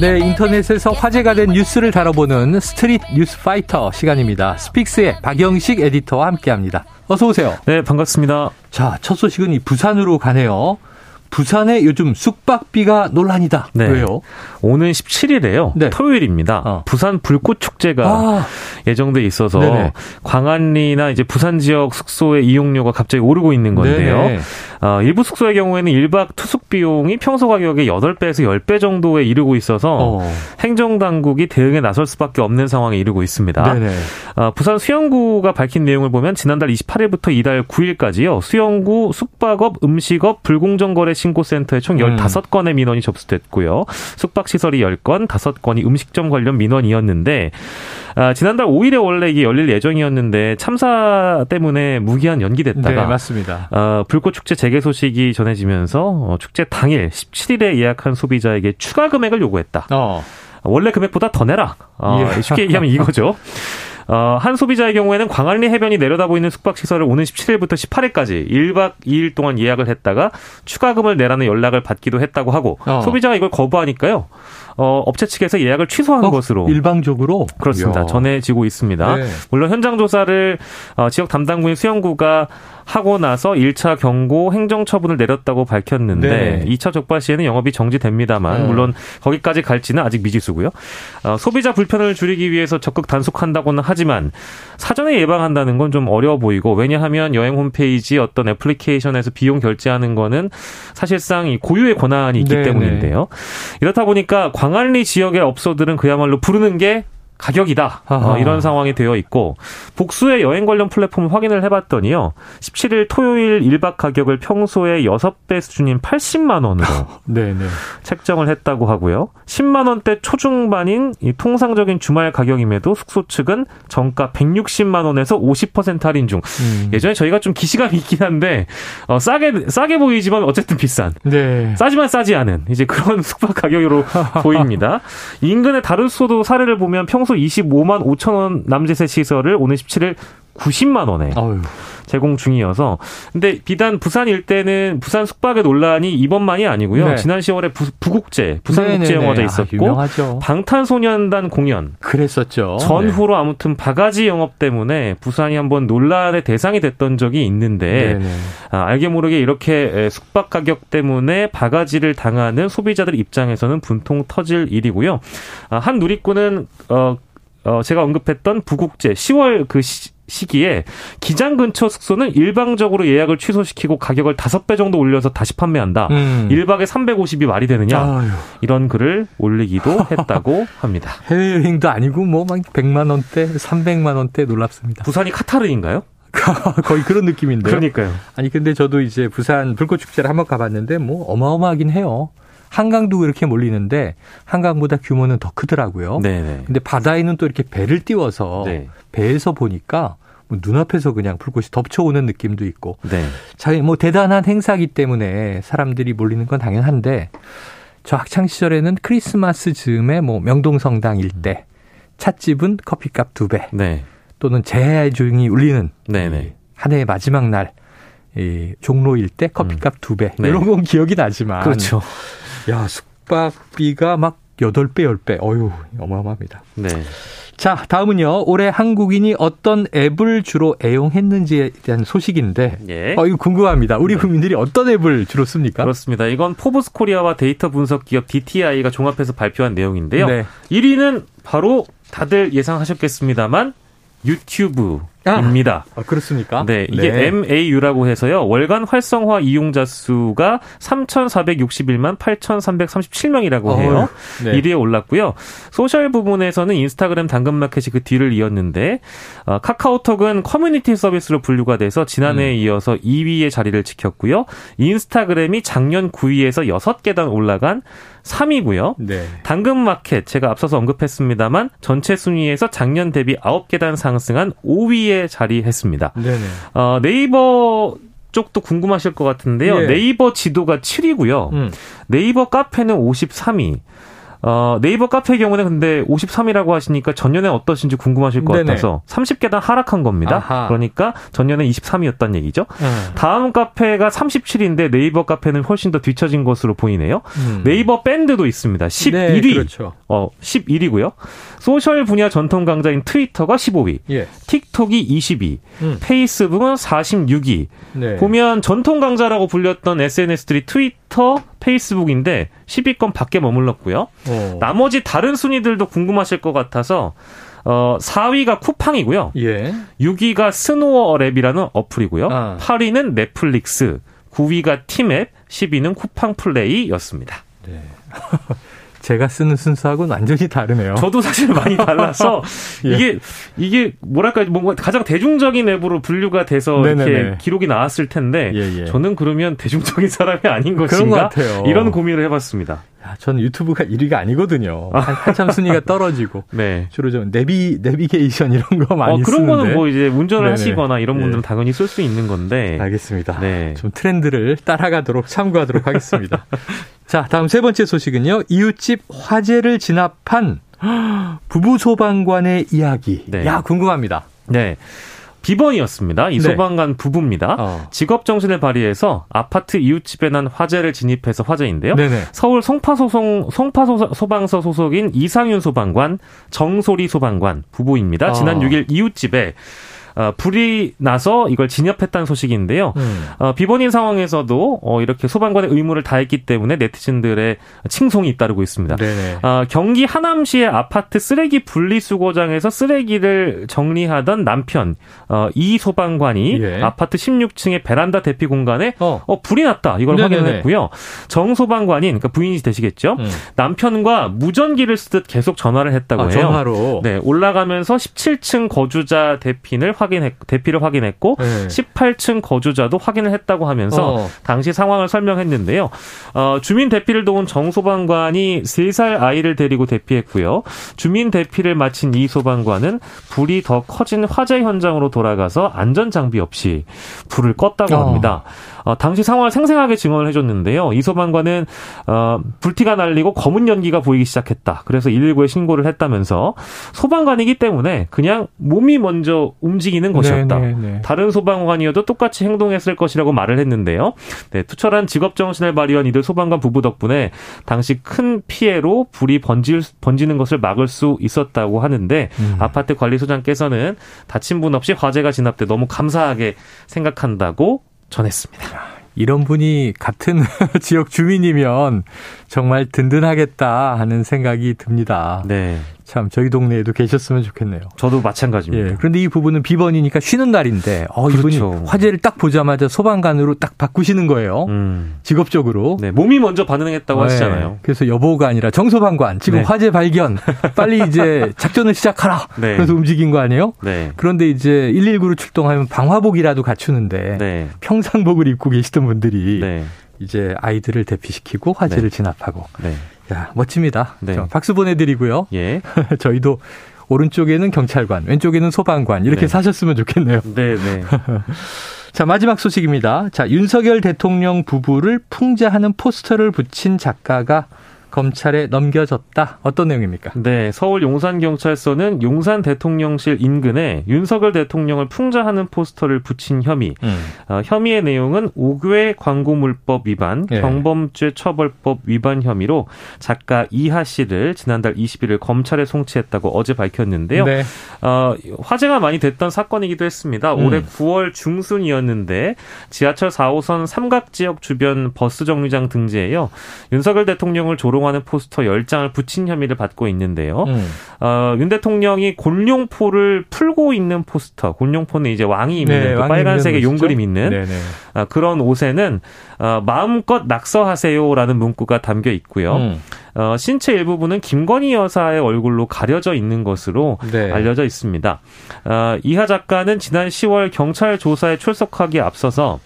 네, 인터넷에서 화제가 된 뉴스를 다뤄보는 스트릿 뉴스 파이터 시간입니다. 스픽스의 박영식 에디터와 함께합니다. 어서 오세요. 네, 반갑습니다. 자, 첫 소식은 이 부산으로 가네요. 부산에 요즘 숙박비가 논란이다. 네. 왜요? 오는 17일에요. 네. 토요일입니다. 어. 부산 불꽃 축제가 아. 예정돼 있어서 네네. 광안리나 이제 부산 지역 숙소의 이용료가 갑자기 오르고 있는 건데요. 어, 일부 숙소의 경우에는 1박 투숙 비용이 평소 가격의 8배에서 10배 정도에 이르고 있어서 어. 행정 당국이 대응에 나설 수밖에 없는 상황에 이르고 있습니다. 어, 부산 수영구가 밝힌 내용을 보면 지난달 28일부터 이달 9일까지요. 수영구 숙박업, 음식업, 불공정 거래 신고센터에 총 15건의 민원이 접수됐고요. 숙박시설이 10건, 5건이 음식점 관련 민원이었는데, 아, 지난달 5일에 원래 이게 열릴 예정이었는데 참사 때문에 무기한 연기됐다가 네, 맞습니다. 어, 불꽃 축제 재개 소식이 전해지면서 어, 축제 당일 17일에 예약한 소비자에게 추가 금액을 요구했다. 어. 원래 금액보다 더 내라. 어, 예. 쉽게 얘기하면 이거죠. 어, 한 소비자의 경우에는 광안리 해변이 내려다보이는 숙박시설을 오는 17일부터 18일까지 1박 2일 동안 예약을 했다가 추가금을 내라는 연락을 받기도 했다고 하고 어. 소비자가 이걸 거부하니까요. 어, 업체 측에서 예약을 취소한 어, 것으로 일방적으로 그렇습니다. 이야. 전해지고 있습니다. 네. 물론 현장 조사를 어, 지역 담당구인 수영구가 하고 나서 1차 경고 행정 처분을 내렸다고 밝혔는데 네. 2차 적발 시에는 영업이 정지됩니다만 음. 물론 거기까지 갈지는 아직 미지수고요. 어, 소비자 불편을 줄이기 위해서 적극 단속한다고는 하지만 사전에 예방한다는 건 좀 어려워 보이고 왜냐하면 여행 홈페이지 어떤 애플리케이션에서 비용 결제하는 거는 사실상 이 고유의 권한이 있기 네 때문인데요. 이렇다 보니까 광안리 지역의 업소들은 그야말로 부르는 게 가격이다. 어, 이런 상황이 되어 있고 복수의 여행 관련 플랫폼 확인을 해봤더니요. 17일 토요일 1박 가격을 평소의 6배 수준인 80만 원으로 네네. 책정을 했다고 하고요. 10만 원대 초중반인 이 통상적인 주말 가격임에도 숙소 측은 정가 160만 원에서 50% 할인 중. 음. 예전에 저희가 좀 기시감이 있긴 한데 어, 싸게 싸게 보이지만 어쨌든 비싼. 네. 싸지만 싸지 않은 이제 그런 숙박 가격으로 보입니다. 인근의 다른 수도 사례를 보면 평소 평소 25만 5천 원 남짓의 시설을 오는 17일 90만 원에 어휴. 제공 중이어서 근데 비단 부산 일대는 부산 숙박의 논란이 이번만이 아니고요. 네. 지난 10월에 부, 국제 부산국제영화제 아, 있었고 아, 방탄소년단 공연 그랬었죠. 전후로 네. 아무튼 바가지 영업 때문에 부산이 한번 논란의 대상이 됐던 적이 있는데 아, 알게 모르게 이렇게 숙박 가격 때문에 바가지를 당하는 소비자들 입장에서는 분통 터질 일이고요. 아, 한 누리꾼은 어, 어 제가 언급했던 부국제 10월 그 시, 시기에 기장 근처 숙소는 일방적으로 예약을 취소시키고 가격을 다섯 배 정도 올려서 다시 판매한다. 음. 1박에 350이 말이 되느냐. 아유. 이런 글을 올리기도 했다고 합니다. 해외여행도 아니고 뭐 막 100만 원대, 300만 원대 놀랍습니다. 부산이 카타르인가요? 거의 그런 느낌인데요. 그러니까요. 아니 근데 저도 이제 부산 불꽃 축제를 한번 가봤는데 뭐 어마어마하긴 해요. 한강도 이렇게 몰리는데 한강보다 규모는 더 크더라고요. 네네. 근데 바다에는 또 이렇게 배를 띄워서 네. 배에서 보니까 뭐 눈앞에서 그냥 불꽃이 덮쳐오는 느낌도 있고. 네. 자, 뭐 대단한 행사기 때문에 사람들이 몰리는 건 당연한데 저 학창 시절에는 크리스마스 즈음에 뭐 명동성당 일대 찻집은 커피값 두 배. 네. 또는 재해 중이 울리는 네네. 한 해의 마지막 날 이 종로일 때 커피값 음. 두 배. 네. 이런 건 기억이 나지만. 그렇죠. 야, 숙박비가 막 8배, 10배. 어휴, 어마어마합니다. 네. 자, 다음은요. 올해 한국인이 어떤 앱을 주로 애용했는지에 대한 소식인데, 예. 어, 이거 궁금합니다. 우리 네. 국민들이 어떤 앱을 주로 씁니까? 그렇습니다. 이건 포브스 코리아와 데이터 분석 기업 DTI가 종합해서 발표한 내용인데요. 네. 1위는 바로 다들 예상하셨겠습니다만 유튜브 입니다. 아, 그렇습니까? 네, 이게 네. MAU라고 해서요. 월간 활성화 이용자 수가 3,461만 8,337명이라고 해요. 어, 네. 1위에 올랐고요. 소셜 부분에서는 인스타그램 당근마켓이 그 뒤를 이었는데 어, 카카오톡은 커뮤니티 서비스로 분류가 돼서 지난해에 음. 이어서 2위의 자리를 지켰고요. 인스타그램이 작년 9위에서 6계단 올라간 3위고요. 네. 당근마켓 제가 앞서서 언급했습니다만 전체 순위에서 작년 대비 9계단 상승한 5위에 1위에 자리했습니다. 네네. 어, 네이버 쪽도 궁금하실 것 같은데요. 예. 네이버 지도가 7위고요. 음. 네이버 카페는 53위. 어, 네이버 카페의 경우는 근데 53이라고 하시니까 전년에 어떠신지 궁금하실 것 네네. 같아서 30계단 하락한 겁니다. 아하. 그러니까 전년에 23이었단 얘기죠. 음. 다음 카페가 37인데 네이버 카페는 훨씬 더 뒤처진 것으로 보이네요. 음. 네이버 밴드도 있습니다. 11위. 네, 그렇죠. 어, 11위고요. 소셜 분야 전통 강자인 트위터가 15위, 예. 틱톡이 22위, 음. 페이스북은 46위. 네. 보면 전통 강자라고 불렸던 SNS들이 트위터, 페이스북인데 10위권 밖에 머물렀고요. 오. 나머지 다른 순위들도 궁금하실 것 같아서 어 4위가 쿠팡이고요. 예. 6위가 스노어랩이라는 어플이고요. 아. 8위는 넷플릭스, 9위가 티맵, 10위는 쿠팡 플레이였습니다. 네. 제가 쓰는 순서하고는 완전히 다르네요. 저도 사실 많이 달라서 예. 이게 이게 뭐랄까 뭔가 가장 대중적인 앱으로 분류가 돼서 네네네. 이렇게 기록이 나왔을 텐데 예예. 예. 저는 그러면 대중적인 사람이 아닌 것인가 이런 고민을 해봤습니다. 야, 저는 유튜브가 1위가 아니거든요. 한, 참 순위가 떨어지고 네. 주로 좀 내비 내비게이션 이런 거 많이 어, 그런 쓰는데. 거는 뭐 이제 운전을 네네. 하시거나 이런 네. 분들은 네. 당연히 쓸 수 있는 건데. 알겠습니다. 네. 좀 트렌드를 따라가도록 참고하도록 하겠습니다. 자, 다음 세 번째 소식은요. 이웃집 화재를 진압한 부부 소방관의 이야기. 네. 야, 궁금합니다. 네. 비번이었습니다. 이 네. 소방관 부부입니다. 어. 직업 정신을 발휘해서 아파트 이웃집에 난 화재를 진입해서 화재인데요. 네네. 서울 송파소송 송파소방서 소속인 이상윤 소방관, 정소리 소방관 부부입니다. 지난 어. 6일 이웃집에 어, 불이 나서 이걸 진압했다는 소식인데요. 음. 어, 비번인 상황에서도 어, 이렇게 소방관의 의무를 다했기 때문에 네티즌들의 칭송이 잇따르고 있습니다. 어, 경기 하남시의 아파트 쓰레기 분리수거장에서 쓰레기를 정리하던 남편 어, 이 소방관이 예. 아파트 16층의 베란다 대피 공간에 어. 어 불이 났다 이걸 네네네. 확인했고요. 정 소방관인 그러니까 부인이 되시겠죠. 음. 남편과 무전기를 쓰듯 계속 전화를 했다고 아, 해요. 전화로. 네 올라가면서 17층 거주자 대피를 확인했 대피를 확인했고 네. 18층 거주자도 확인을 했다고 하면서 어. 당시 상황을 설명했는데요. 어, 주민 대피를 도운 정 소방관이 3살 아이를 데리고 대피했고요. 주민 대피를 마친 이 소방관은 불이 더 커진 화재 현장으로 돌아가서 안전 장비 없이 불을 껐다고 어. 합니다. 어, 당시 상황을 생생하게 증언을 해줬는데요. 이 소방관은 어, 불티가 날리고 검은 연기가 보이기 시작했다. 그래서 119에 신고를 했다면서 소방관이기 때문에 그냥 몸이 먼저 움직 이는 것이었다. 네네네. 네, 네. 다른 소방관이어도 똑같이 행동했을 것이라고 말을 했는데요. 네, 투철한 직업 정신을 발휘한 이들 소방관 부부 덕분에 당시 큰 피해로 불이 번질, 번지는 것을 막을 수 있었다고 하는데 음. 아파트 관리소장께서는 다친 분 없이 화재가 진압돼 너무 감사하게 생각한다고 전했습니다. 이런 분이 같은 지역 주민이면 정말 든든하겠다 하는 생각이 듭니다. 네. 참 저희 동네에도 계셨으면 좋겠네요. 저도 마찬가지입니다. 예, 그런데 이 부분은 비번이니까 쉬는 날인데 어, 그렇죠. 이분이 화재를 딱 보자마자 소방관으로 딱 바꾸시는 거예요. 음. 직업적으로. 네, 몸이 먼저 반응했다고 네. 하시잖아요. 그래서 여보가 아니라 정소방관 지금 네. 화재 발견 빨리 이제 작전을 시작하라. 네. 그래서 움직인 거 아니에요? 네. 그런데 이제 119로 출동하면 방화복이라도 갖추는데 네. 평상복을 입고 계시던 분들이 네. 이제 아이들을 대피시키고 화재를 진압하고 야, 멋집니다. 네. 박수 보내드리고요. 예. 저희도 오른쪽에는 경찰관, 왼쪽에는 소방관 이렇게 네. 사셨으면 좋겠네요. 네, 네. 자, 마지막 소식입니다. 자, 윤석열 대통령 부부를 풍자하는 포스터를 붙인 작가가 검찰에 넘겨졌다. 어떤 내용입니까? 네, 서울 용산경찰서는 용산 대통령실 인근에 윤석열 대통령을 풍자하는 포스터를 붙인 혐의. 음. 어, 혐의의 내용은 5개 광고물법 위반, 네. 경범죄 처벌법 위반 혐의로 작가 이하 씨를 지난달 20일을 검찰에 송치했다고 어제 밝혔는데요. 네. 어, 화제가 많이 됐던 사건이기도 했습니다. 음. 올해 9월 중순이었는데 지하철 4호선 삼각지역 주변 버스 정류장 등지에요. 윤석열 대통령을 조롱 조롱하는 포스터 10장을 붙인 혐의를 받고 있는데요. 음. 어, 윤 대통령이 곤룡포를 풀고 있는 포스터, 곤룡포는 이제 왕이 입는 네, 그 빨간색의 용그림 있는 네, 네. 어, 그런 옷에는 어, 마음껏 낙서하세요라는 문구가 담겨 있고요. 음. 어, 신체 일부분은 김건희 여사의 얼굴로 가려져 있는 것으로 네. 알려져 있습니다. 어, 이하 작가는 지난 10월 경찰 조사에 출석하기에 앞서서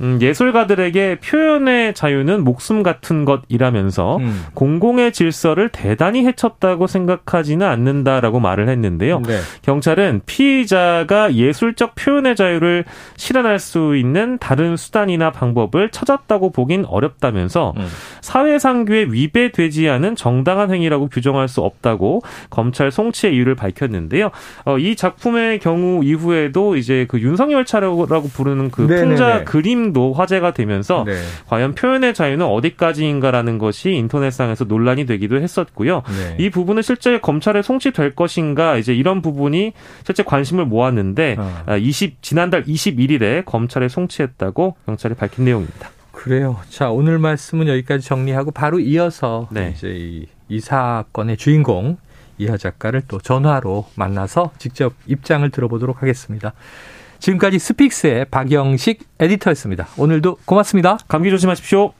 음, 예술가들에게 표현의 자유는 목숨 같은 것이라면서 음. 공공의 질서를 대단히 해쳤다고 생각하지는 않는다라고 말을 했는데요. 네. 경찰은 피의자가 예술적 표현의 자유를 실현할 수 있는 다른 수단이나 방법을 찾았다고 보긴 어렵다면서 음. 사회상규에 위배되지 않은 정당한 행위라고 규정할 수 없다고 검찰 송치의 이유를 밝혔는데요. 어, 이 작품의 경우 이후에도 이제 그 윤석열 차라고 부르는 그 네네네. 풍자 그림 도 화제가 되면서 네. 과연 표현의 자유는 어디까지인가라는 것이 인터넷상에서 논란이 되기도 했었고요. 네. 이 부분은 실제 검찰에 송치될 것인가 이제 이런 부분이 실제 관심을 모았는데 어. 20 아, 지난달 21일에 검찰에 송치했다고 경찰이 밝힌 내용입니다. 그래요. 자, 오늘 말씀은 여기까지 정리하고 바로 이어서 네. 이제 이, 이 사건의 주인공 이하 작가를 또 전화로 만나서 직접 입장을 들어보도록 하겠습니다. 지금까지 스픽스의 박영식 에디터였습니다. 오늘도 고맙습니다. 감기 조심하십시오.